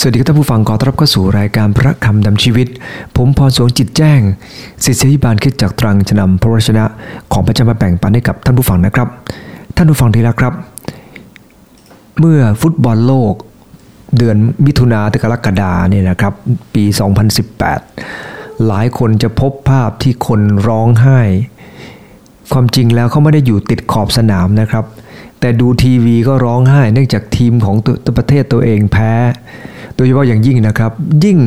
สวัสดีครับท่านผู้ฟังขอต้อนรับเข้าสู่รายการพระคำดำชีวิต ผมพรสวงจิตแจ้งศิษยิบาลคิดจากตรังจะนำพระวชนะของพระเจ้ามาแบ่งปันให้กับท่านผู้ฟังนะครับ ท่านผู้ฟังที่รักครับ เมื่อฟุตบอลโลก เดือนมิถุนาถึงกรกฎาเนี่ยนะครับปี 2018 หลายคนจะพบภาพที่คนร้องไห้ ความจริงแล้วเขาไม่ได้อยู่ติดขอบสนามนะครับ แต่ดูทีวีก็ร้องไห้ เนื่องจากทีมของตัวประเทศตัวเองแพ้ ยเฉพาะอย่างยิ่งนะครับ ยิ่ง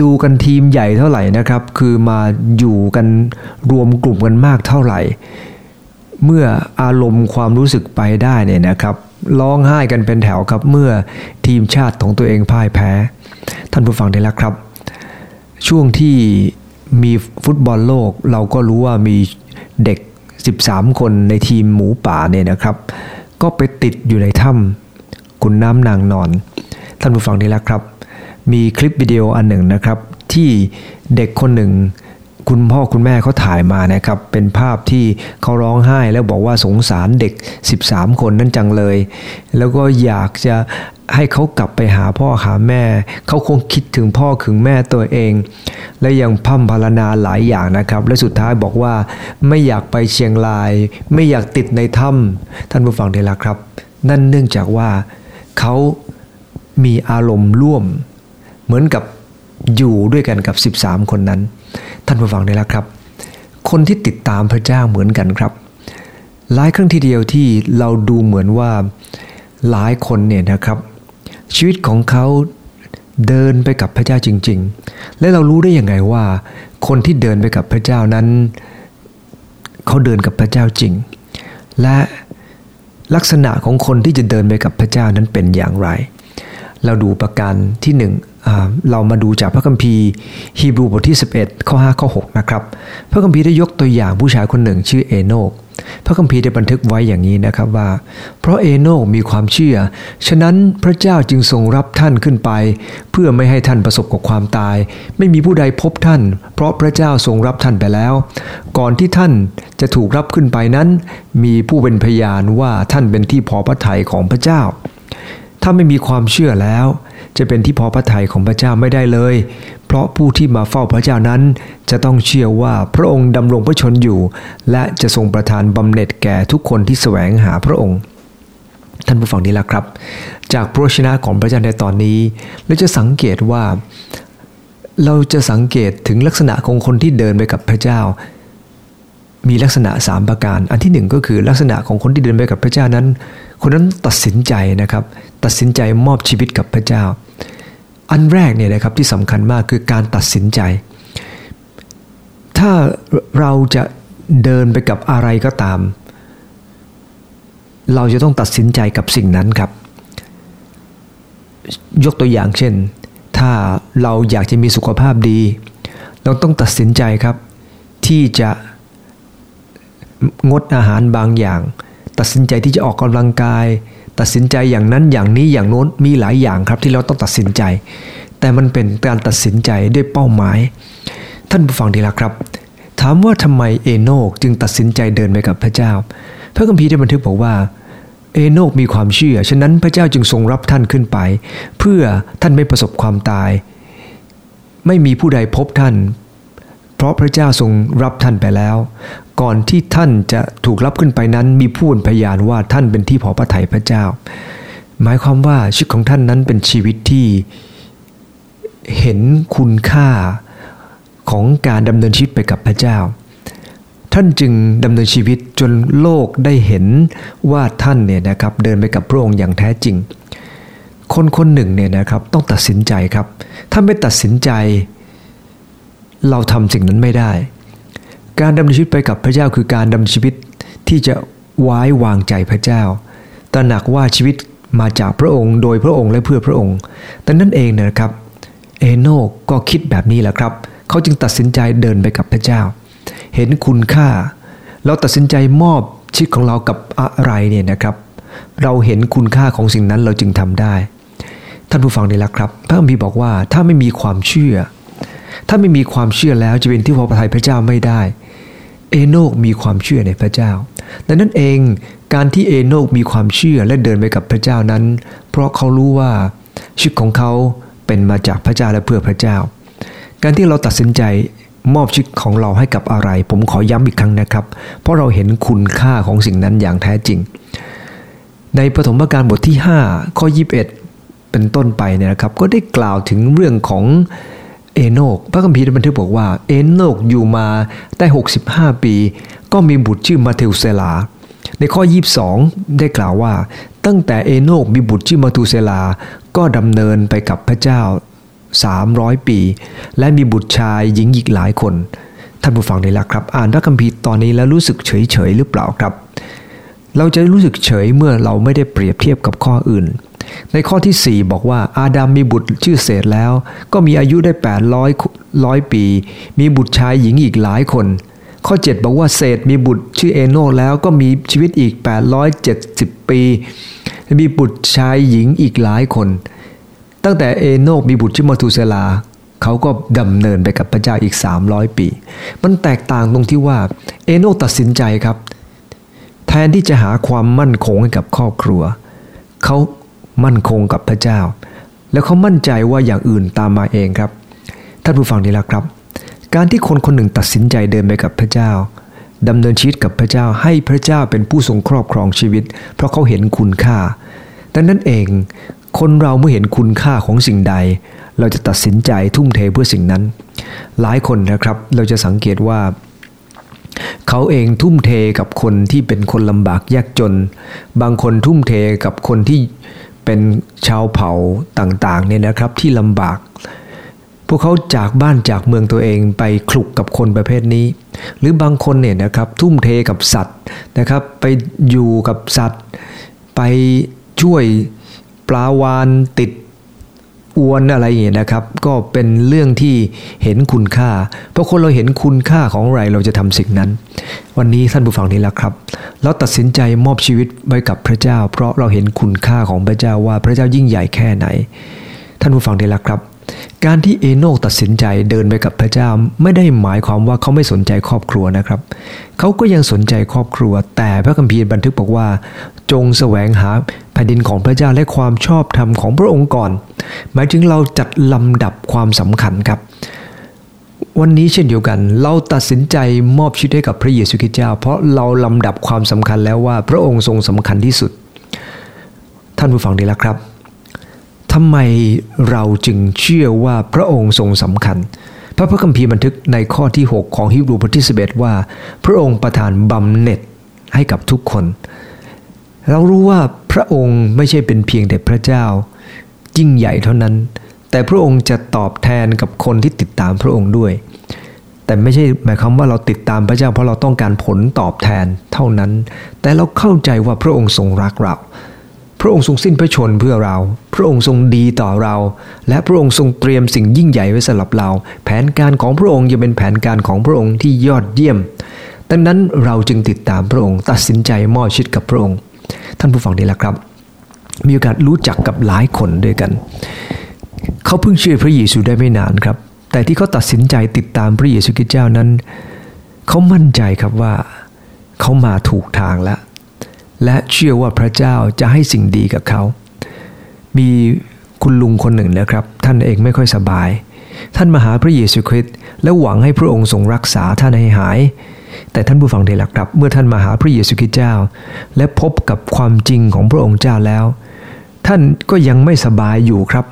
ดูกันทีมใหญ่เท่าไหร่นะครับ คือมาอยู่กันรวมกลุ่มกันมากเท่าไหร่ เมื่ออารมณ์ความรู้สึกไปได้เนี่ยนะครับร้องไห้กันเป็นแถวครับเมื่อทีมชาติของตัวเองพ่ายแพ้ ท่านผู้ฟังได้แล้วครับ ช่วงที่มีฟุตบอลโลกเราก็รู้ว่ามีเด็ก 13 คนในทีมหมูป่าเนี่ยนะครับ ก็ไปติดอยู่ในถ้ำกุนน้ำนางนอน ท่านผู้ฟังได้แล้วครับ มีคลิปวิดีโออันหนึ่งนะครับ ที่เด็กคนหนึ่ง คุณพ่อคุณแม่เขาถ่ายมานะครับ เป็นภาพที่เขาร้องไห้แล้วบอกว่าสงสารเด็ก 13 คนนั่นจังเลย แล้วก็อยากจะให้เขากลับไปหาพ่อหาแม่ เขาคงคิดถึงพ่อถึงแม่ตัวเอง และยังพัมพารนาหลายอย่างนะครับ และสุดท้ายบอกว่าไม่อยากไปเชียงราย ไม่อยากติดในถ้ำท่านผู้ฟังได้ละครับ นั่นเนื่องจากว่าเขา มีอารมณ์ร่วม เหมือนกับอยู่ด้วยกันกับ 13 คนนั้น ท่านผู้ฟังได้แล้วครับ คนที่ติดตามพระเจ้าเหมือนกันครับ หลายครั้งทีเดียวที่เราดูเหมือนว่าหลายคนเนี่ยนะครับ ชีวิตของเขาเดินไปกับพระเจ้าจริง ๆ และเรารู้ได้ยังไงว่า คนที่เดินไปกับพระเจ้านั้นเขาเดินกับพระเจ้าจริง และลักษณะของคนที่จะเดินไปกับพระเจ้านั้นเป็นอย่างไร เราดูประการที่หนึ่งเรามาดูจากพระคัมภีร์ฮีบรูบทที่ 11 ข้อ 5 ข้อ 6 นะครับ พระคัมภีร์ได้ยกตัวอย่างผู้ชายคนหนึ่งชื่อเอโนก พระคัมภีร์ได้บันทึกไว้อย่างนี้นะครับว่า เพราะเอโนกมีความเชื่อ ฉะนั้นพระเจ้าจึงทรงรับท่านขึ้นไป เพื่อไม่ให้ท่านประสบกับความตาย ไม่มีผู้ใดพบท่าน เพราะพระเจ้าทรงรับท่านไปแล้ว ก่อนที่ท่านจะถูกรับขึ้นไปนั้น มีผู้เป็นพยานว่าท่านเป็นที่พอพระทัยของพระเจ้า ถ้าไม่มีความเชื่อแล้ว จะเป็นที่พอพระทัยของพระเจ้าไม่ได้เลย เพราะผู้ที่มาเฝ้าพระเจ้านั้น จะต้องเชื่อว่าพระองค์ดำรงพระชนอยู่ และจะทรงประทานบำเหน็จแก่ทุกคนที่แสวงหาพระองค์ท่านผู้ฟังนี้ละครับ จากพระชนะของพระเจ้าในตอนนี้เราจะสังเกตว่า เราจะสังเกตถึงลักษณะของคนที่เดินไปกับพระเจ้า มีลักษณะ 3 ประการ อันที่หนึ่งก็คือลักษณะของคนที่เดินไปกับพระเจ้านั้น คนนั้นตัดสินใจนะครับ ตัดสินใจมอบชีวิตกับพระเจ้า อันแรกเนี่ยนะครับที่สำคัญมากคือการตัดสินใจ ถ้าเราจะเดินไปกับอะไรก็ตาม เราจะต้องตัดสินใจกับสิ่งนั้นครับ ยกตัวอย่างเช่น ถ้าเราอยากจะมีสุขภาพดี เราต้องตัดสินใจครับ ที่จะงดอาหารบางอย่าง ตัดสินใจที่จะออกกำลังกาย ตัดสินใจอย่างนั้นอย่างนี้อย่างโน้นมีหลายอย่างครับที่เราต้องตัดสินใจ แต่มันเป็นการตัดสินใจด้วยเป้าหมาย ท่านผู้ฟังดีละครับ ถามว่าทำไมเอโนกจึงตัดสินใจเดินไปกับพระเจ้า พระคัมภีร์ได้บันทึกบอกว่าเอโนกมีความเชื่อ ฉะนั้นพระเจ้าจึงทรงรับท่านขึ้นไป เพื่อท่านไม่ประสบความตาย ไม่มีผู้ใดพบท่าน เพราะพระเจ้าทรงรับท่านไปแล้ว ก่อนที่ท่านจะถูกรับขึ้นไปนั้นมีผู้เป็นพยานว่าท่านเป็นที่พอพระทัยพระเจ้า หมายความว่าชีวิตของท่านนั้นเป็นชีวิตที่เห็นคุณค่าของการดำเนินชีวิตไปกับพระเจ้า ท่านจึงดำเนินชีวิตจนโลกได้เห็นว่าท่านเนี่ยนะครับเดินไปกับพระองค์อย่างแท้จริง คนคนหนึ่งเนี่ยนะครับต้องตัดสินใจครับ ถ้าไม่ตัดสินใจ เราทำสิ่งนั้นไม่ได้ การดำเนินชีวิตไปกับพระเจ้าคือการดำเนินชีวิตที่จะไว้วางใจพระเจ้า ตระหนักว่าชีวิตมาจากพระองค์ โดยพระองค์และเพื่อพระองค์แต่นั่นเองนะครับ เอโนกก็คิดแบบนี้แหละครับ เขาจึงตัดสินใจเดินไปกับพระเจ้า เห็นคุณค่า เราตัดสินใจมอบชีวิตของเรากับอะไรเนี่ยนะครับ เราเห็นคุณค่าของสิ่งนั้นเราจึงทำได้ ท่านผู้ฟังนี่แหละครับ พระคัมภีร์บอกว่าถ้าไม่มีความเชื่อ ถ้าไม่มีความเชื่อแล้วจะเป็นที่พอพระทัยพระเจ้าไม่ได้ เอโนกมีความเชื่อในพระเจ้า ดังนั้นเองการที่เอโนกมีความเชื่อและเดินไปกับพระเจ้านั้น เพราะเขารู้ว่าชีวิตของเขาเป็นมาจากพระเจ้าและเพื่อพระเจ้า การที่เราตัดสินใจมอบชีวิตของเราให้กับอะไร ผมขอย้ำอีกครั้งนะครับ เพราะเราเห็นคุณค่าของสิ่งนั้นอย่างแท้จริง ในปฐมกาลบทที่ 5 ข้อ 21 เป็นต้นไปเนี่ยนะครับ ก็ได้กล่าวถึงเรื่องของ เอโนกพระคัมภีร์บันทึกบอกว่า เอโนกอยู่มาได้ 65 ปี ก็มีบุตรชื่อมาเทลเซลา ในข้อ 22 ได้กล่าวว่า ตั้งแต่เอโนกมีบุตรชื่อมาตูเซลา ก็ดำเนินไปกับพระเจ้า 300 ปี และมีบุตรชายหญิงอีกหลายคน ท่านผู้ฟังได้ละครับ อ่านพระคัมภีร์ตอนนี้แล้วรู้สึกเฉยเฉยหรือเปล่าครับ เราจะรู้สึกเฉยเมื่อเราไม่ได้เปรียบเทียบกับข้ออื่น ในข้อที่ 4 บอกว่าอาดัมมีบุตรชื่อเศษแล้ว ก็มีอายุได้ 800ร้อยปี มีบุตรชายหญิงอีกหลายคน ข้อ 7 บอกว่าเศษมีบุตรชื่อเอโนแล้วก็มีชีวิตอีก 870 ปี มีบุตรชายหญิงอีกหลายคน ตั้งแต่เอโนกมีบุตรชื่อมาตูเซลาเขาก็ดำเนินไปกับพระเจ้าอีก 300 ปี มันแตกต่างตรงที่ว่าเอโนกตัดสินใจครับ แทนที่จะหาความมั่นคงให้กับครอบครัว เขา มั่นคงกับพระเจ้า แล้วเขามั่นใจว่าอย่างอื่นตามมาเองครับ ท่านผู้ฟังนี่ละครับ การที่คนคนหนึ่งตัดสินใจเดินไปกับพระเจ้าดำเนินชีวิตกับพระเจ้าให้พระเจ้าเป็นผู้ทรงครอบครองชีวิต เพราะเขาเห็นคุณค่าดังนั้นเอง คนเราเมื่อเห็นคุณค่าของสิ่งใด เราจะตัดสินใจทุ่มเทเพื่อสิ่งนั้น หลายคนนะครับเราจะสังเกตว่า เขาเองทุ่มเทกับคนที่เป็นคนลำบากยากจน บางคนทุ่มเทกับคนที่ เป็นชาวเผ่าต่างๆเนี่ยนะครับที่ลำบาก พวกเขาจากบ้านจากเมืองตัวเองไปคลุกกับคนประเภทนี้ หรือบางคนเนี่ยนะครับทุ่มเทกับสัตว์นะครับ ไปอยู่กับสัตว์ ไปช่วยปลาวานติดอวนอะไรอย่างนี้นะครับ ก็เป็นเรื่องที่เห็นคุณค่า เพราะคนเราเห็นคุณค่าของอะไรเราจะทำสิ่งนั้น วันนี้ท่านผู้ฟังนี่แหละครับ เราตัดสินใจมอบชีวิตไว้กับพระเจ้า เพราะเราเห็นคุณค่าของพระเจ้าว่าพระเจ้ายิ่งใหญ่แค่ไหน ท่านผู้ฟังนี่แหละครับ การที่เอโนกตัดสินใจเดินไปกับพระเจ้าไม่ได้หมายความว่าเขาไม่สนใจครอบครัวนะครับ เขาก็ยังสนใจครอบครัว แต่พระคัมภีร์บันทึกบอกว่า จงแสวงหาแผ่นดินของพระเจ้าและความชอบธรรมของพระองค์ก่อน หมายถึงเราจัดลำดับความสำคัญครับ วันนี้เช่นเดียวกัน เราตัดสินใจมอบชีวิตให้กับพระเยซูคริสต์เจ้า เพราะเราลำดับความสำคัญแล้วว่า พระองค์ทรงสำคัญที่สุด ท่านผู้ฟังดีแล้วครับทำไมเราจึงเชื่อว่าพระองค์ทรงสำคัญ พระพระคัมภีร์บันทึกในข้อที่ 6 ของฮิบรูบทที่ 11 ว่า พระองค์ประทานบำเหน็จให้กับทุกคน เรารู้ว่าพระองค์ไม่ใช่เป็นเพียงแต่พระเจ้ายิ่งใหญ่เท่านั้น แต่พระองค์จะตอบแทนกับคนที่ติดตามพระองค์ด้วย แต่ไม่ใช่หมายความว่าเราติดตามพระเจ้าเพราะเราต้องการผลตอบแทนเท่านั้น แต่เราเข้าใจว่าพระองค์ทรงรักเรา พระองค์ทรงสิ้นพระชนเพื่อเรา พระองค์ทรงดีต่อเรา และพระองค์ทรงเตรียมสิ่งยิ่งใหญ่ไว้สำหรับเรา แผนการของพระองค์จะเป็นแผนการของพระองค์ที่ยอดเยี่ยม ดังนั้นเราจึงติดตามพระองค์ ตัดสินใจมอบชีวิตกับพระองค์ ท่านผู้ฟังนี่แหละครับ มีโอกาสรู้จักกับหลายคนด้วยกัน เขาเพิ่งเชื่อพระเยซูได้ไม่นานครับ แต่ที่เขาตัดสินใจติดตามพระเยซูคริสต์เจ้านั้น เขามั่นใจครับว่าเขามาถูกทางแล้ว และเชื่อว่าพระเจ้าจะให้สิ่งดีกับเขา มีคุณลุงคนหนึ่งนะครับ ท่านเองไม่ค่อยสบาย ท่านมาหาพระเยซูคริสต์และหวังให้พระองค์ทรงรักษาท่านให้หาย แต่ท่านผู้ฟังเดลักครับ เมื่อท่านมาหาพระเยซูคริสต์เจ้า และพบกับความจริงของพระองค์เจ้าแล้ว ท่านก็ยังไม่สบายอยู่ครับ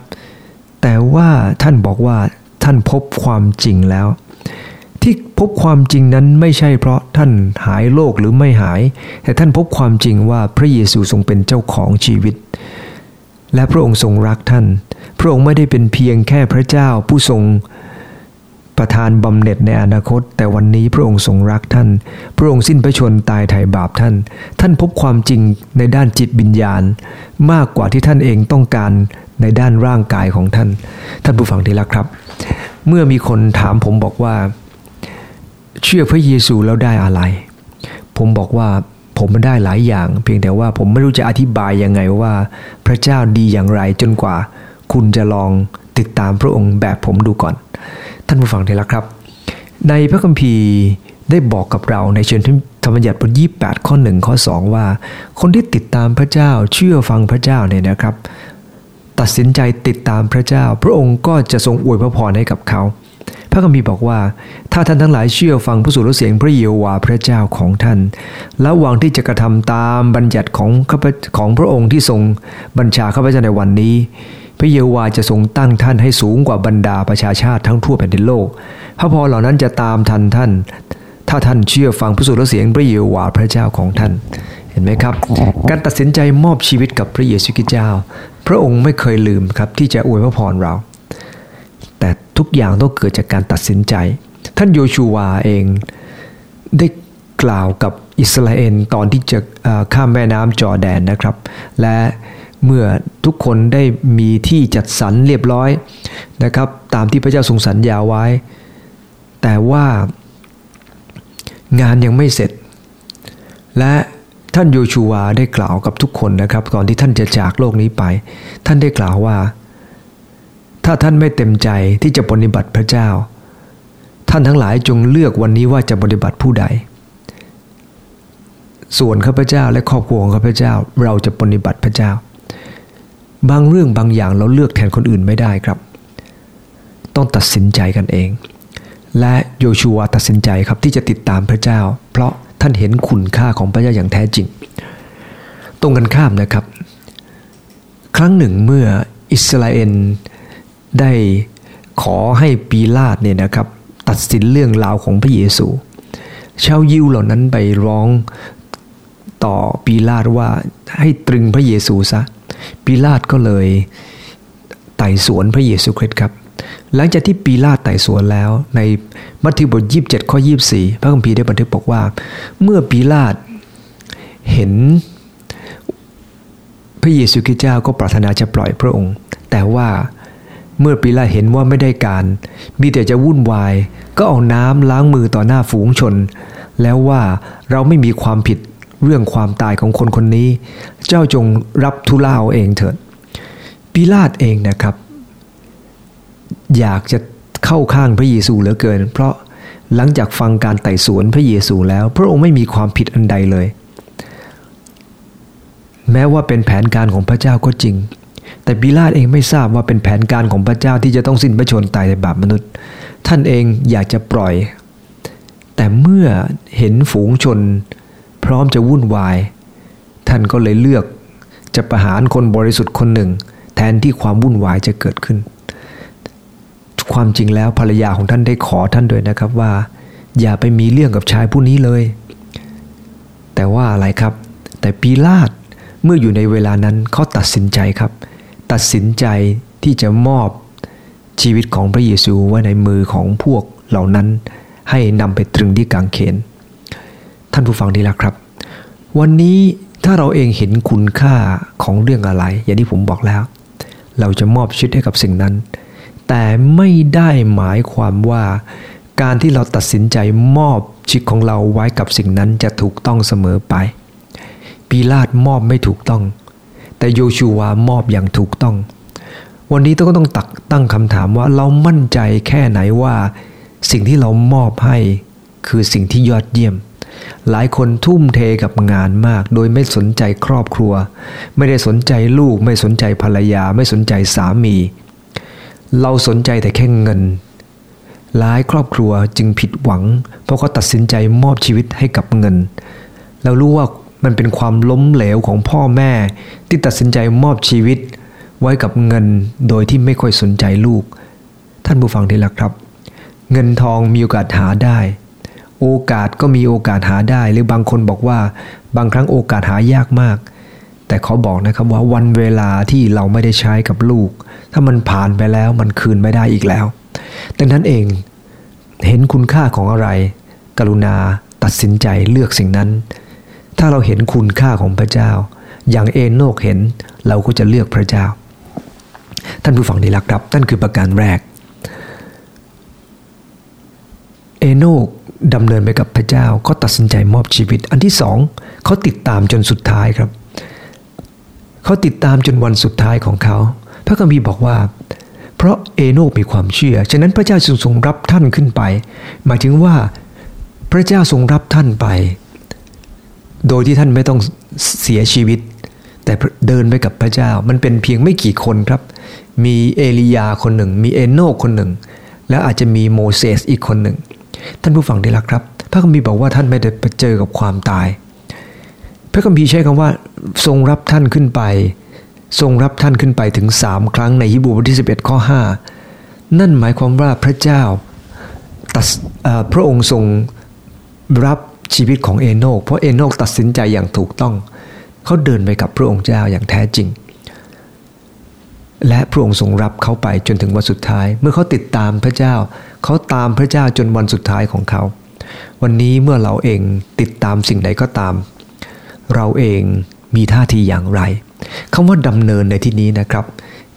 แต่ว่าท่านบอกว่าท่านพบความจริงแล้ว ที่พบความจริงนั้นไม่ใช่เพราะท่านหายโรคหรือไม่หาย แต่ท่านพบความจริงว่าพระเยซูทรงเป็นเจ้าของชีวิต และพระองค์ทรงรักท่าน พระองค์ไม่ได้เป็นเพียงแค่พระเจ้าผู้ทรงประทานบำเหน็จในอนาคต แต่วันนี้พระองค์ทรงรักท่าน พระองค์สิ้นพระชนตายไถ่บาปท่าน ท่านพบความจริงในด้านจิตวิญญาณ มากกว่าที่ท่านเองต้องการ ในด้านร่างกายของท่าน ท่านผู้ฟังที่รักครับ เมื่อมีคนถามผมบอกว่า เชื่อพระเยซูแล้วได้อะไร ผมบอกว่าผมไม่ได้หลายอย่าง เพียงแต่ว่าผมไม่รู้จะอธิบายยังไงว่า พระเจ้าดีอย่างไรจนกว่า คุณจะลองติดตามพระองค์แบบผมดูก่อน ท่านผู้ฟังที่รักครับ ในพระคัมภีร์ได้บอกกับเราในเชิงธรรมยัติบทยี่แปดข้อหนึ่งข้อสองว่า คนที่ติดตามพระเจ้าเชื่อฟังพระเจ้าเนี่ยนะครับ ตัดสินใจติดตามพระเจ้า พระองค์ก็จะทรงอวยพระพรให้กับเขา พระคัมภีร์บอกว่า ถ้าท่านทั้งหลายเชื่อฟังพระสุรเสียงพระเยโฮวาพระเจ้าของท่าน และหวังที่จะกระทำตามบัญญัติของของพระองค์ที่ทรงบัญชาข้าพเจ้าในวันนี้ พระเยโฮวาจะทรงตั้งท่านให้สูงกว่าบรรดาประชาชาติทั้งทั่วแผ่นดินโลก พระพรเหล่านั้นจะตามทันท่าน ถ้าท่านเชื่อฟังพระสุรเสียงพระเยโฮวาพระเจ้าของท่านเห็นไหมครับ การตัดสินใจมอบชีวิตกับพระเยซูคริสต์เจ้า พระองค์ไม่เคยลืมครับที่จะอวยพระพรเรา แต่ทุกอย่างต้องเกิดจากการตัดสินใจ ท่านโยชูวาเองได้กล่าวกับอิสราเอลตอนที่จะข้ามแม่น้ำจอแดนนะครับ และเมื่อทุกคนได้มีที่จัดสรรเรียบร้อยนะครับ ตามที่พระเจ้าทรงสัญญาไว้ แต่ว่างานยังไม่เสร็จ และ ท่านโยชูวาได้กล่าวกับทุกคนนะครับ ก่อนที่ท่านจะจากโลกนี้ไป ท่านได้กล่าวว่า ถ้าท่านไม่เต็มใจที่จะปฏิบัติพระเจ้า ท่านทั้งหลายจงเลือกวันนี้ว่าจะปฏิบัติผู้ใด ส่วนข้าพเจ้าและครอบครัวของข้าพเจ้า เราจะปฏิบัติพระเจ้า บางเรื่องบางอย่างเราเลือกแทนคนอื่นไม่ได้ครับ ต้องตัดสินใจกันเอง และโยชูวาตัดสินใจครับที่จะติดตามพระเจ้า เพราะ ท่านเห็นคุณค่าของพระเจ้าอย่างแท้จริง ตรงกันข้ามนะครับ ครั้งหนึ่งเมื่ออิสราเอลได้ขอให้ปีลาดเนี่ยนะครับตัดสินเรื่องราวของพระเยซู ชาวยิวเหล่านั้นไปร้องต่อปีลาดว่าให้ตรึงพระเยซูซะปีลาดก็เลยไต่สวนพระเยซูคริสต์ครับ หลังจากที่ปีลาไต่สวนแล้ว ในมัทธิวบทยีิบเจ็ดข้อยีบสี่พระคัมภีร์ได้บันทึกบอกว่า เมื่อปีลาดเห็นพระเยซูคริสต์เจ้าก็ปรารถนาจะปล่อยพระองค์ แต่ว่าเมื่อปีลาเห็นว่าไม่ได้การ มีแต่จะวุ่นวาย ก็เอาน้ำล้างมือต่อหน้าฝูงชน แล้วว่าเราไม่มีความผิดเรื่องความตายของคนคนนี้ เจ้าจงรับทุลาเอาเองเถิดปีลาดเองนะครับ อยากจะเข้าข้างพระเยซูเหลือเกิน เพราะหลังจากฟังการไต่สวนพระเยซูแล้ว พระองค์ไม่มีความผิดอันใดเลย แม้ว่าเป็นแผนการของพระเจ้าก็จริง แต่บิลาดเองไม่ทราบว่าเป็นแผนการของพระเจ้าที่จะต้องสิ้นพระชนตายในบาปมนุษย์ ท่านเองอยากจะปล่อย แต่เมื่อเห็นฝูงชน พร้อมจะวุ่นวาย ท่านก็เลยเลือกจะประหารคนบริสุทธิ์คนหนึ่ง แทนที่ความวุ่นวายจะเกิดขึ้น ความจริงแล้วภรรยาของท่านได้ขอท่านด้วยนะครับว่า อย่าไปมีเรื่องกับชายผู้นี้เลย แต่ว่าอะไรครับ แต่ปีลาดเมื่ออยู่ในเวลานั้นเขาตัดสินใจครับ ตัดสินใจที่จะมอบชีวิตของพระเยซูไว้ในมือของพวกเหล่านั้น ให้นำไปตรึงที่กางเขน ท่านผู้ฟังดีละครับ วันนี้ถ้าเราเองเห็นคุณค่าของเรื่องอะไร อย่างที่ผมบอกแล้ว เราจะมอบชีวิตให้กับสิ่งนั้น แต่ไม่ได้หมายความว่า การที่เราตัดสินใจมอบชีวิตของเราไว้กับสิ่งนั้นจะถูกต้องเสมอไปปีลาดมอบไม่ถูกต้อง แต่โยชูวามอบอย่างถูกต้อง วันนี้ต้องต้องตักตั้งคำถามว่าเรามั่นใจแค่ไหนว่า สิ่งที่เรามอบให้คือสิ่งที่ยอดเยี่ยม หลายคนทุ่มเทกับงานมาก โดยไม่สนใจครอบครัว ไม่ได้สนใจลูก ไม่สนใจภรรยา ไม่สนใจสามี เราสนใจแต่แค่เงิน หลายครอบครัวจึงผิดหวัง เพราะเขาตัดสินใจมอบชีวิตให้กับเงิน เรารู้ว่ามันเป็นความล้มเหลวของพ่อแม่ ที่ตัดสินใจมอบชีวิต ไว้กับเงินโดยที่ไม่ค่อยสนใจลูก ท่านผู้ฟังที่รักครับ เงินทองมีโอกาสหาได้ โอกาสก็มีโอกาสหาได้ หรือบางคนบอกว่า บางครั้งโอกาสหายากมาก แต่เขาบอกนะครับว่าวันเวลาที่เราไม่ได้ใช้กับลูก ถ้ามันผ่านไปแล้วมันคืนไม่ได้อีกแล้ว ดังนั้นเองเห็นคุณค่าของอะไร กรุณาตัดสินใจเลือกสิ่งนั้น ถ้าเราเห็นคุณค่าของพระเจ้า อย่างเอโนกเห็นเราก็จะเลือกพระเจ้า ท่านผู้ฟังที่รักครับนั่นคือประการแรก เอโนกดำเนินไปกับพระเจ้า ก็ตัดสินใจมอบชีวิต อันที่สองเขาติดตามจนสุดท้ายครับ เขาติดตามจนวันสุดท้ายของเขา พระคัมภีร์บอกว่า เพราะเอโนกมีความเชื่อ ฉะนั้นพระเจ้าทรงทรงรับท่านขึ้นไป หมายถึงว่าพระเจ้าทรงรับท่านไป โดยที่ท่านไม่ต้องเสียชีวิต แต่เดินไปกับพระเจ้า มันเป็นเพียงไม่กี่คนครับ มีเอลียาคนหนึ่ง มีเอโนคนหนึ่ง แล้วอาจจะมีโมเสสอีกคนหนึ่ง ท่านผู้ฟังได้ละครับ พระคัมภีร์บอกว่าท่านไม่ได้ไปเจอกับความตาย พระคัมภีร์ใช้คำว่าทรงรับท่านขึ้นไป ทรงรับท่านขึ้นไปถึงสามครั้งในฮิบูบทที่11ข้อ5นั่นหมายความว่าพระเจ้าตัดพระองค์ทรงรับชีวิตของเอโนกเพราะเอโนกตัดสินใจอย่างถูกต้องเขาเดินไปกับพระองค์เจ้าอย่างแท้จริง และพระองค์ทรงรับเขาไปจนถึงวันสุดท้าย เมื่อเขาติดตามพระเจ้า เขาตามพระเจ้าจนวันสุดท้ายของเขา วันนี้เมื่อเราเองติดตามสิ่งใดก็ตาม เราเองมีท่าทีอย่างไรคำว่าดำเนินในที่นี้นะครับ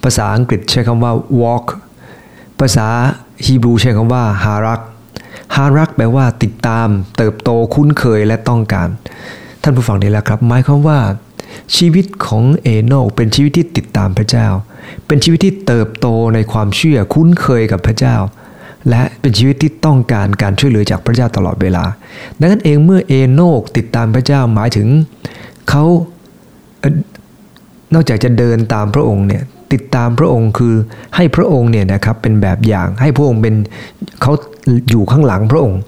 ภาษาอังกฤษใช้คำว่า walk ภาษาฮีบรูใช้คำว่าฮารักฮารักแปลว่าติดตาม เติบโตคุ้นเคยและต้องการ ท่านผู้ฟังนี่แหละครับหมายความว่าชีวิตของเอโนเป็นชีวิตที่ติดตามพระเจ้า เป็นชีวิตที่เติบโตในความเชื่อคุ้นเคยกับพระเจ้า และเป็นชีวิตที่ต้องการการช่วยเหลือจากพระเจ้าตลอดเวลา ดังนั้นเองเมื่อเอโนกติดตามพระเจ้าหมายถึงเขานอกจากจะเดินตามพระองค์เนี่ยติดตามพระองค์คือให้พระองค์เนี่ยนะครับเป็นแบบอย่างให้พระองค์เป็นเขาอยู่ข้างหลังพระองค์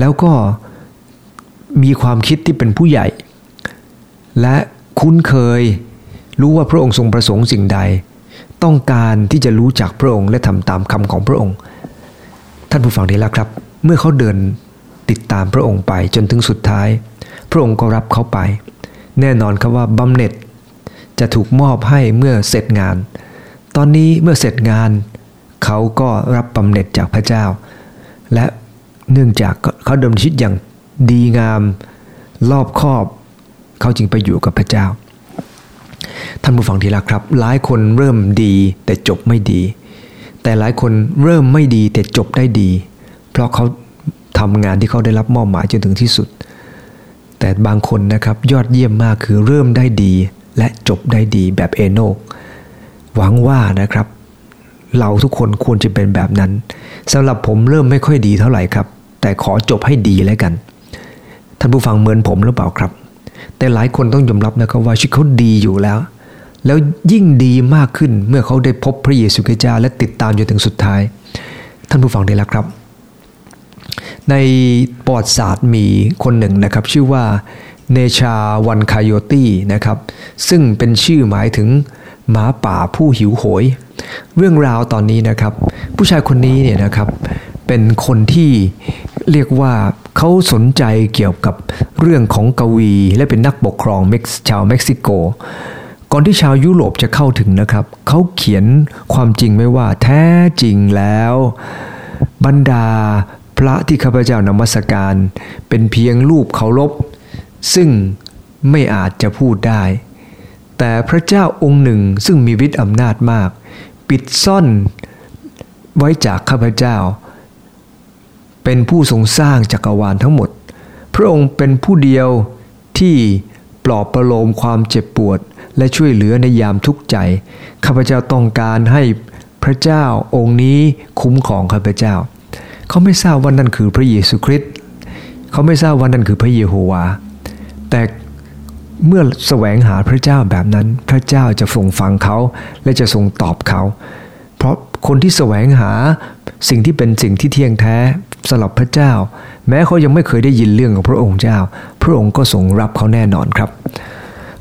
แล้วก็มีความคิดที่เป็นผู้ใหญ่ และคุ้นเคยรู้ว่าพระองค์ทรงประสงค์สิ่งใด ต้องการที่จะรู้จักพระองค์และทำตามคำของพระองค์ ท่านผู้ฟังดีแล้วครับ เมื่อเขาเดินติดตามพระองค์ไปจนถึงสุดท้าย พระองค์ก็รับเขาไป แน่นอนครับว่าบำเหน็จจะถูกมอบให้เมื่อเสร็จงาน ตอนนี้เมื่อเสร็จงาน เขาก็รับบำเหน็จจากพระเจ้า และเนื่องจากเขาดำเนินชีวิตอย่างดีงามรอบคอบ เขาจึงไปอยู่กับพระเจ้า ท่านผู้ฟังทีละครับ หลายคนเริ่มดีแต่จบไม่ดี แต่หลายคนเริ่มไม่ดีแต่จบได้ดี เพราะเขาทำงานที่เขาได้รับมอบหมายจนถึงที่สุด แต่บางคนนะครับยอดเยี่ยมมากคือเริ่มได้ดีและจบได้ดีแบบเอโนก หวังว่านะครับ เราทุกคนควรจะเป็นแบบนั้นสำหรับผมเริ่มไม่ค่อยดีเท่าไหร่ครับ แต่ขอจบให้ดีแล้วกัน ท่านผู้ฟังเหมือนผมหรือเปล่าครับ แต่หลายคนต้องยอมรับนะครับว่าชีวิตเขาดีอยู่แล้ว แล้วยิ่งดีมากขึ้นเมื่อเขาได้พบพระเยซูคริสต์และติดตามจนถึงสุดท้าย ท่านผู้ฟังได้แล้วครับ ในปอดศาสตร์มีคนหนึ่งนะครับชื่อว่าเนชาวันคายโยตี้นะครับซึ่งเป็นชื่อหมายถึงหมาป่าผู้หิวโหย เรื่องราวตอนนี้นะครับ ผู้ชายคนนี้เนี่ยนะครับเป็นคนที่เรียกว่าเขาสนใจเกี่ยวกับเรื่องของกวี และเป็นนักปกครองชาวเม็กซิโก ก่อนที่ชาวยุโรปจะเข้าถึงนะครับ เขาเขียนความจริงไว้ว่าแท้จริงแล้ว บรรดาพระที่ข้าพเจ้านมัสการ เป็นเพียงรูปเคารพซึ่งไม่อาจจะพูดได้ แต่พระเจ้าองค์หนึ่งซึ่งมีฤทธิ์อำนาจมาก ปิดซ่อนไว้จากข้าพเจ้า เป็นผู้ทรงสร้างจักรวาลทั้งหมด พระองค์เป็นผู้เดียวที่ ปลอบประโลมความเจ็บปวด และช่วยเหลือในยามทุกข์ใจ ข้าพเจ้าต้องการให้พระเจ้าองค์นี้คุ้มของข้าพเจ้า เขาไม่ทราบว่านั่นคือพระเยซูคริสต์เขาไม่ทราบว่านั่นคือพระเยโฮวา แต่เมื่อแสวงหาพระเจ้าแบบนั้น พระเจ้าจะทรงฟังเขาและจะทรงตอบเขา เพราะคนที่แสวงหา สิ่งที่เป็นสิ่งที่เที่ยงแท้สำหรับพระเจ้า แม้เขายังไม่เคยได้ยินเรื่องของพระองค์เจ้า พระองค์ก็ทรงรับเขาแน่นอนครับ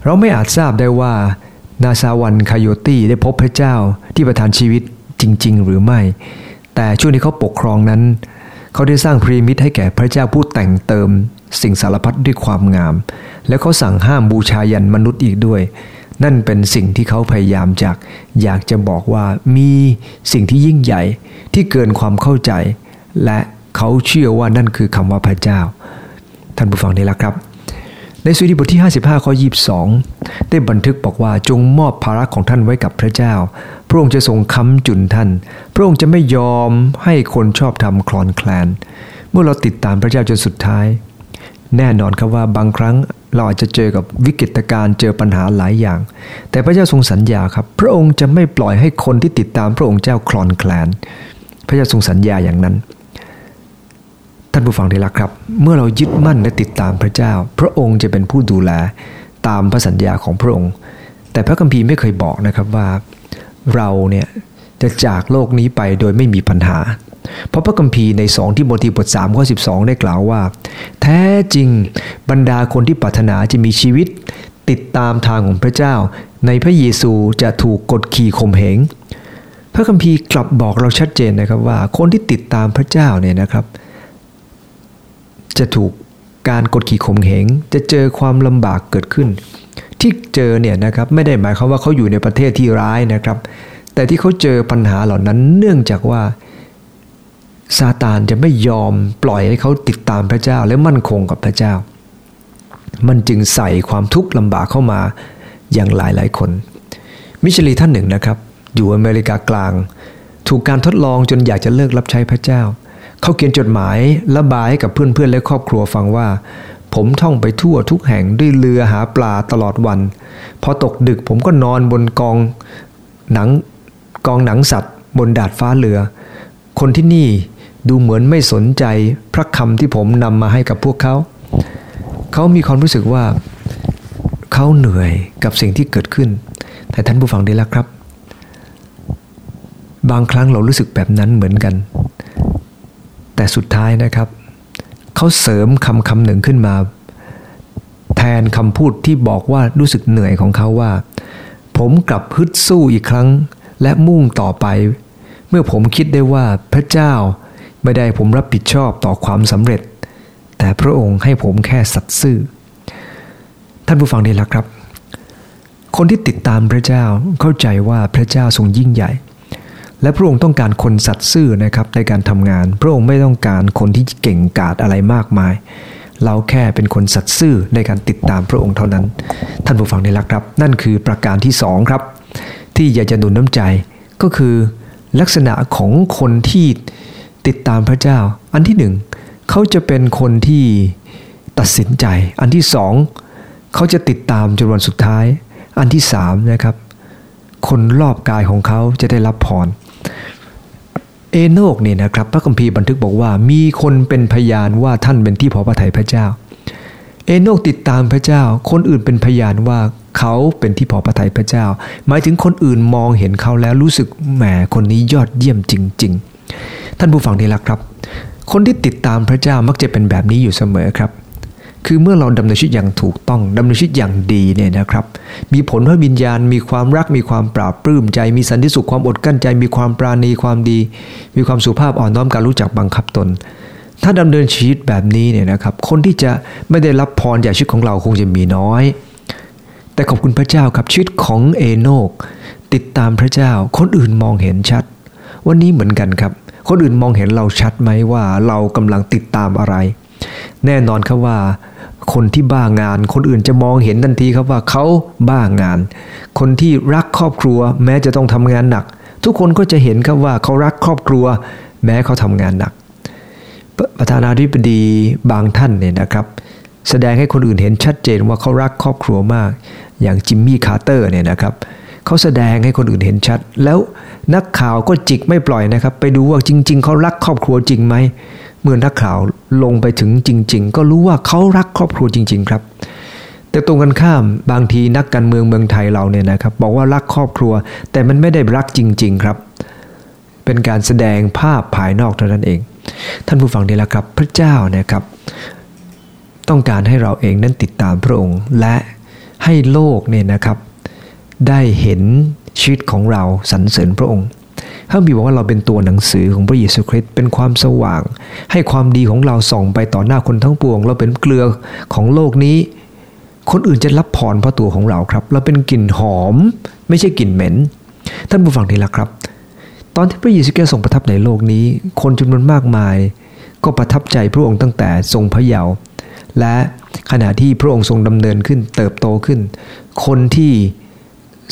เราไม่อาจทราบได้ว่านาซาวันคายโยตี้ได้พบพระเจ้าที่ประทานชีวิตจริง ๆ หรือไม่ แต่ช่วงที่เขาปกครองนั้น เขาได้สร้างพรีมิตให้แก่พระเจ้าผู้แต่งเติม สิ่งสารพัดด้วยความงาม แล้วเขาสั่งห้ามบูชายันมนุษย์อีกด้วย นั่นเป็นสิ่งที่เขาพยายามจาก อยากจะบอกว่ามีสิ่งที่ยิ่งใหญ่ที่เกินความเข้าใจ และเขาเชื่อว่านั่นคือคำว่าพระเจ้า ท่านผู้ฟังนี่แหละครับ ในสุดีบทที่ 55 ข้อ 22 ได้บันทึกบอกว่าจงมอบภาระของท่านไว้กับพระเจ้า พระองค์จะทรงค้ำจุนท่าน พระองค์จะไม่ยอมให้คนชอบทำคลอนแคลน เมื่อเราติดตามพระเจ้าจนสุดท้าย แน่นอนครับว่าบางครั้ง เราอาจจะเจอกับวิกฤตการณ์เจอปัญหาหลายอย่าง แต่พระเจ้าทรงสัญญาครับ พระองค์จะไม่ปล่อยให้คนที่ติดตามพระองค์เจ้าคลอนแคลน พระเจ้าทรงสัญญาอย่างนั้น ท่านผู้ฟังที่รักครับ เมื่อเรายึดมั่นและติดตามพระเจ้า พระองค์จะเป็นผู้ดูแลตามพระสัญญาของพระองค์ แต่พระคัมภีร์ไม่เคยบอกนะครับว่า เราเนี่ยจะจากโลกนี้ไปโดยไม่มีปัญหา เพราะพระคัมภีร์ใน2ที่โมทีบท3ข้อ12 ได้กล่าวว่า แท้จริงบรรดาคนที่ปรารถนาจะมีชีวิต ติดตามทางของพระเจ้า ในพระเยซูจะถูกกดขี่ข่มเหงพระคัมภีร์กลับบอกเราชัดเจนนะครับว่า คนที่ติดตามพระเจ้าเนี่ยนะครับ จะถูกการกดขี่ข่มเหงจะเจอความลำบากเกิดขึ้น ที่เจอเนี่ยนะครับไม่ได้หมายความว่าเขาอยู่ในประเทศที่ร้ายนะครับ แต่ที่เขาเจอปัญหาเหล่านั้นเนื่องจากว่า ซาตานจะไม่ยอมปล่อยให้เขาติดตามพระเจ้าและมั่นคงกับพระเจ้า มันจึงใส่ความทุกข์ลำบากเข้ามาอย่างหลายหลายคน มิชลีท่านหนึ่งนะครับ อยู่อเมริกากลาง ถูกการทดลองจนอยากจะเลิกรับใช้พระเจ้า เขาเขียนจดหมายระบายให้กับเพื่อนๆและครอบครัวฟังว่า ผมท่องไปทั่วทุกแห่งด้วยเรือหาปลาตลอดวัน พอตกดึกผมก็นอนบนกองหนังกองหนังสัตว์ บนดาดฟ้าเรือ คนที่นี่ ดูเหมือนไม่สนใจพระคำที่ผมนำมาให้กับพวกเขา เขามีความรู้สึกว่าเขาเหนื่อยกับสิ่งที่เกิดขึ้น แต่ท่านผู้ฟังได้แล้วครับ บางครั้งเรารู้สึกแบบนั้นเหมือนกัน แต่สุดท้ายนะครับ เขาเสริมคำคำหนึ่งขึ้นมา แทนคำพูดที่บอกว่ารู้สึกเหนื่อยของเขาว่า ผมกลับฮึดสู้อีกครั้งและมุ่งต่อไป เมื่อผมคิดได้ว่าพระเจ้า ไม่ได้ผมรับผิดชอบต่อความสำเร็จ แต่พระองค์ให้ผมแค่สัตย์ซื่อ ท่านผู้ฟังดีละครับ คนที่ติดตามพระเจ้าเข้าใจว่าพระเจ้าทรงยิ่งใหญ่ และพระองค์ต้องการคนสัตย์ซื่อนะครับในการทำงาน พระองค์ไม่ต้องการคนที่เก่งกาจอะไรมากมาย เราแค่เป็นคนสัตย์ซื่อในการติดตามพระองค์เท่านั้น ท่านผู้ฟังในรักครับ นั่นคือประการที่สองครับ ที่อยากจะหนุนน้ำใจก็คือลักษณะของคนที่ ติดตามพระเจ้า อันที่หนึ่งเขาจะเป็นคนที่ตัดสินใจ อันที่สองเขาจะติดตามจนวันสุดท้าย อันที่สามนะครับ คนรอบกายของเขาจะได้รับพรเอโนกเนี่ยนะครับพระคัมภีร์บันทึกบอกว่า มีคนเป็นพยานว่าท่านเป็นที่พอพระทัยพระเจ้า เอโนกติดตามพระเจ้า คนอื่นเป็นพยานว่าเขาเป็นที่พอพระทัยพระเจ้า หมายถึงคนอื่นมองเห็นเขาแล้วรู้สึกแหมคนนี้ยอดเยี่ยมจริง ๆ ท่านผู้ฟังที่รักครับ คนที่ติดตามพระเจ้ามักจะเป็นแบบนี้อยู่เสมอครับ คือเมื่อเราดำเนินชีวิตอย่างถูกต้องดำเนินชีวิตอย่างดีเนี่ยนะครับ มีผลพระวิญญาณ มีความรัก มีความปราบปลื้มใจ มีสันติสุขความอดกั้นใจ มีความปราณีความดี มีความสุภาพอ่อนน้อมการรู้จักบังคับตน ถ้าดำเนินชีวิตแบบนี้เนี่ยนะครับ คนที่จะไม่ได้รับพรจากชีวิตของเราคงจะมีน้อย แต่ขอบคุณพระเจ้าครับชีวิตของเอโนกติดตามพระเจ้า คนอื่นมองเห็นชัด วันนี้เหมือนกันครับ คนอื่นมองเห็นเราชัดไหมว่าเรากำลังติดตามอะไร แน่นอนครับว่า คนที่บ้างาน คนอื่นจะมองเห็นทันทีครับว่าเขาบ้างาน คนที่รักครอบครัว แม้จะต้องทำงานหนัก ทุกคนก็จะเห็นครับว่าเขารักครอบครัว แม้เขาทำงานหนัก ประธานาธิบดีบางท่านเนี่ยนะครับ แสดงให้คนอื่นเห็นชัดเจนว่าเขารักครอบครัวมาก อย่างจิมมี่คาร์เตอร์เนี่ยนะครับเเขาแสดงให้คนอื่นเห็นชัด แล้วนักข่าวก็จิกไม่ปล่อยนะครับ ไปดูว่าจริง ๆเขารักครอบครัวจริงไหมเมื่อนักข่าวลงไปถึงจริง ๆ ก็รู้ว่าเขารักครอบครัวจริง ๆ ครับ แต่ตรงกันข้ามบางทีนักการเมืองเมืองไทยเราเนี่ยนะครับ บอกว่ารักครอบครัว แต่มันไม่ได้รักจริง ๆ ครับ เป็นการแสดงภาพภายนอกเท่านั้นเอง ท่านผู้ฟังดีแล้วครับ พระเจ้านะครับ ต้องการให้เราเองนั้นติดตามพระองค์และให้โลกเนี่ยนะครับ ได้เห็นชีวิตของเราสรรเสริญพระองค์พระบีบอกว่าเราเป็นตัวหนังสือของพระเยซูคริสต์เป็นความสว่าง ให้ความดีของเราส่องไปต่อหน้าคนทั้งปวง เราเป็นเกลือของโลกนี้ คนอื่นจะรับพรเพราะตัวของเราครับ เราเป็นกลิ่นหอม ไม่ใช่กลิ่นเหม็น ท่านผู้ฟังทีละครับ ตอนที่พระเยซูคริสต์ทรงประทับในโลกนี้ คนจำนวนมากมาย ก็ประทับใจพระองค์ตั้งแต่ทรงพระเยาว์และขณะที่พระองค์ทรงดำเนินขึ้นเติบโตขึ้น คนที่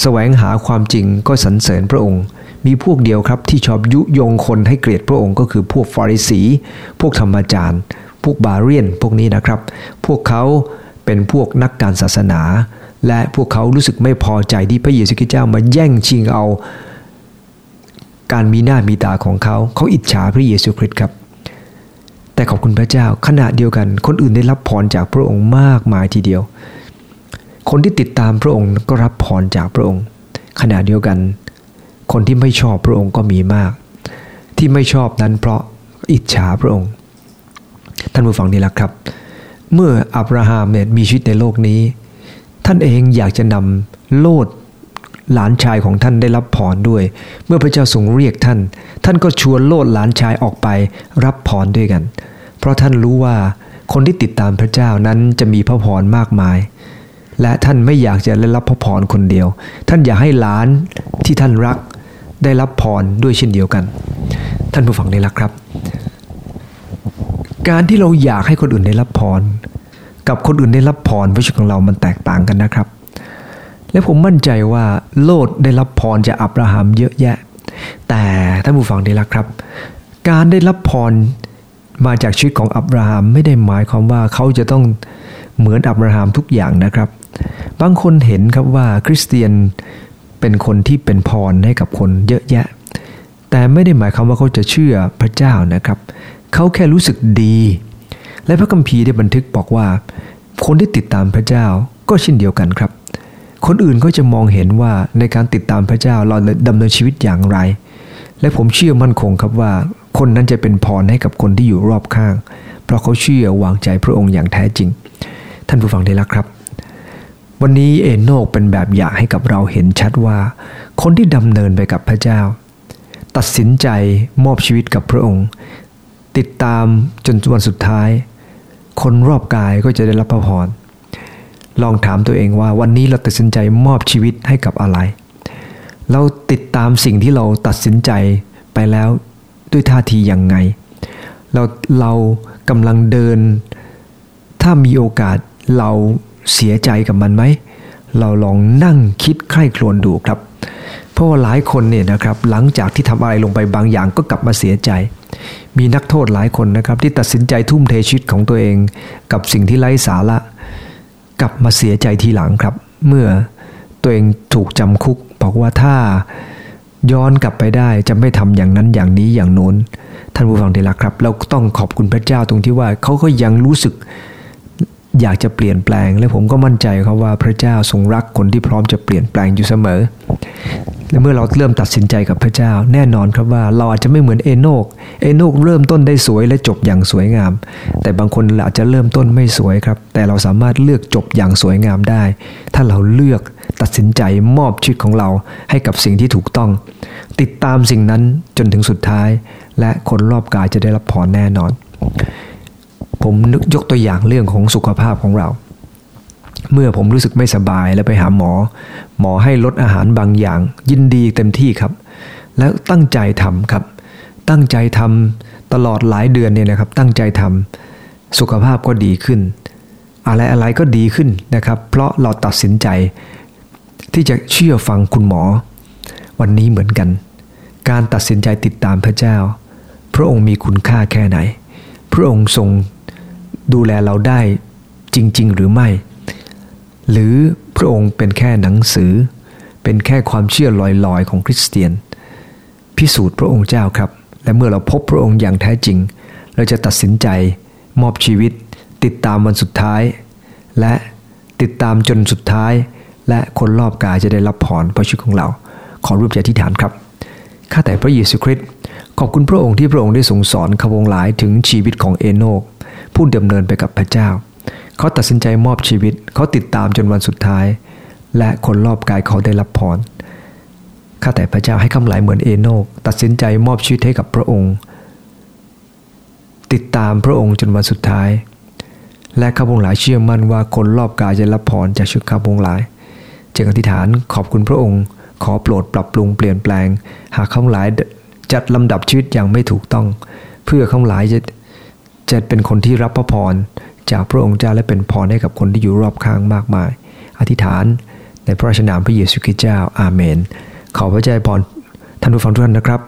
แสวงหาความจริงก็สรรเสริญพระองค์ มีพวกเดียวครับที่ชอบยุยงคนให้เกลียดพระองค์ก็คือพวกฟาริสี พวกธรรมจารย์ พวกบาเรียนพวกนี้นะครับ พวกเขาเป็นพวกนักการศาสนา และพวกเขารู้สึกไม่พอใจที่พระเยซูคริสต์เจ้ามาแย่งชิงเอา การมีหน้ามีตาของเขา เขาอิจฉาพระเยซูคริสต์ครับ แต่ขอบคุณพระเจ้าขณะเดียวกัน คนอื่นได้รับพรจากพระองค์มากมายทีเดียว คนที่ติดตามพระองค์ก็รับพรจากพระองค์ ขณะเดียวกัน คนที่ไม่ชอบพระองค์ก็มีมาก ที่ไม่ชอบนั้นเพราะอิจฉาพระองค์ ท่านผู้ฟังนี่แหละครับ เมื่ออับราฮัมเนี่ยมีชีวิตในโลกนี้ ท่านเองอยากจะนำโลดหลานชายของท่านได้รับพรด้วย เมื่อพระเจ้าทรงเรียกท่าน ท่านก็ชวนโลดหลานชายออกไปรับพรด้วยกัน เพราะท่านรู้ว่าคนที่ติดตามพระเจ้านั้นจะมีพระพรมากมาย และท่านไม่อยากจะได้รับพระพรคนเดียว ท่านอยากให้หลานที่ท่านรักได้รับพรด้วยเช่นเดียวกัน ท่านผู้ฟังได้ละครับ การที่เราอยากให้คนอื่นได้รับพร กับคนอื่นได้รับพรพระชีวิตของเรามันแตกต่างกันนะครับ และผมมั่นใจว่าโลดได้รับพรจากอับราฮัมเยอะแยะ แต่ท่านผู้ฟังได้ละครับ การได้รับพรมาจากชีวิตของอับราฮัมไม่ได้หมายความว่าเขาจะต้องเหมือนอับราฮัมทุกอย่างนะครับ บางคนเห็นครับว่าคริสเตียนเป็นคนที่เป็นพรให้กับคนเยอะแยะ แต่ไม่ได้หมายความว่าเขาจะเชื่อพระเจ้านะครับ เขาแค่รู้สึกดี และพระคัมภีร์ได้บันทึกบอกว่า คนที่ติดตามพระเจ้าก็เช่นเดียวกันครับ คนอื่นก็จะมองเห็นว่าในการติดตามพระเจ้าเราดำเนินชีวิตอย่างไร และผมเชื่อมั่นคงครับว่า คนนั้นจะเป็นพรให้กับคนที่อยู่รอบข้าง เพราะเขาเชื่อวางใจพระองค์อย่างแท้จริง ท่านผู้ฟังได้แล้วครับ วันนี้เอโนกเป็นแบบอย่างให้กับเราเห็นชัดว่า คนที่ดำเนินไปกับพระเจ้า ตัดสินใจมอบชีวิตกับพระองค์ ติดตามจนวันสุดท้าย คนรอบกายก็จะได้รับพระพรลองถามตัวเองว่าวันนี้เราตัดสินใจมอบชีวิตให้กับอะไร เราติดตามสิ่งที่เราตัดสินใจไปแล้วด้วยท่าทีอย่างไง เราเรากำลังเดิน ถ้ามีโอกาสเรา เสียใจกับมันไหม เราลองนั่งคิดใคร่ครวญดูครับ เพราะว่าหลายคนเนี่ยนะครับหลังจากที่ทำอะไรลงไปบางอย่างก็กลับมาเสียใจ มีนักโทษหลายคนนะครับที่ตัดสินใจทุ่มเทชีวิตของตัวเอง กับสิ่งที่ไร้สาระกลับมาเสียใจทีหลังครับ เมื่อตัวเองถูกจำคุก บอกว่าถ้าย้อนกลับไปได้จะไม่ทำอย่างนั้นอย่างนี้อย่างโน้น ท่านผู้ฟังทีละครับ เราต้องขอบคุณพระเจ้าตรงที่ว่าเขาก็ยังรู้สึก อยากจะเปลี่ยนแปลง และผมก็มั่นใจครับว่าพระเจ้าทรงรักคนที่พร้อมจะเปลี่ยนแปลงอยู่เสมอ และเมื่อเราเริ่มตัดสินใจกับพระเจ้า แน่นอนครับว่าเราอาจจะไม่เหมือนเอโนก เอโนกเริ่มต้นได้สวยและจบอย่างสวยงาม แต่บางคนอาจจะเริ่มต้นไม่สวยครับ แต่เราสามารถเลือกจบอย่างสวยงามได้ ถ้าเราเลือกตัดสินใจมอบชีวิตของเราให้กับสิ่งที่ถูกต้อง ติดตามสิ่งนั้นจนถึงสุดท้าย และคนรอบกายจะได้รับพรแน่นอน ผมนึกยกตัวอย่างเรื่องของสุขภาพของเรา เมื่อผมรู้สึกไม่สบายแล้วไปหาหมอ หมอให้ลดอาหารบางอย่าง ยินดีเต็มที่ครับ แล้วตั้งใจทำครับ ตั้งใจทำตลอดหลายเดือนเนี่ยนะครับ ตั้งใจทำสุขภาพก็ดีขึ้น อะไรอะไรก็ดีขึ้นนะครับ เพราะเราตัดสินใจ ที่จะเชื่อฟังคุณหมอ วันนี้เหมือนกัน การตัดสินใจติดตามพระเจ้า พระองค์มีคุณค่าแค่ไหน พระองค์ทรง ดูแลเราได้จริง ๆ หรือไม่ หรือพระองค์เป็นแค่หนังสือ เป็นแค่ความเชื่อลอยๆ ของคริสเตียน พิสูจน์พระองค์เจ้าครับ และเมื่อเราพบพระองค์อย่างแท้จริง เราจะตัดสินใจมอบชีวิต ติดตามวันสุดท้าย และติดตามจนสุดท้าย และคนรอบกายจะได้รับพรพระชีวิตของเรา ขอรูปใจที่ฐานครับข้าแต่พระเยซูคริสต์ขอบคุณพระองค์ที่พระองค์ได้ทรงสอนขบวงหลายถึงชีวิตของเอโนก ผู้ดำเนินไปกับพระเจ้า เขาตัดสินใจมอบชีวิต เขาติดตามจนวันสุดท้าย และคนรอบกายเขาได้รับพรข้าแต่พระเจ้าให้คำหลายเหมือนเอโนก ตัดสินใจมอบชีวิตให้กับพระองค์ ติดตามพระองค์จนวันสุดท้าย และข้าพงหลายเชื่อมั่นว่าคนรอบกายจะรับพรจากชุดข้าพงหลายจึงอธิษฐานขอบคุณพระองค์ ขอโปรดปรับปรุงเปลี่ยนแปลง หากข้าหลายจัดลำดับชีวิตอย่างไม่ถูกต้อง เพื่อข้าหลายจะ จะเป็นคนที่รับพระพรจากพระองค์เจ้าและเป็นพรให้กับคนที่อยู่รอบข้างมากมาย อธิษฐานในพระราชนามพระเยซูคริสต์เจ้าอาเมน ขอพระเจ้าพรท่านผู้ฟังทุกท่านนะครับ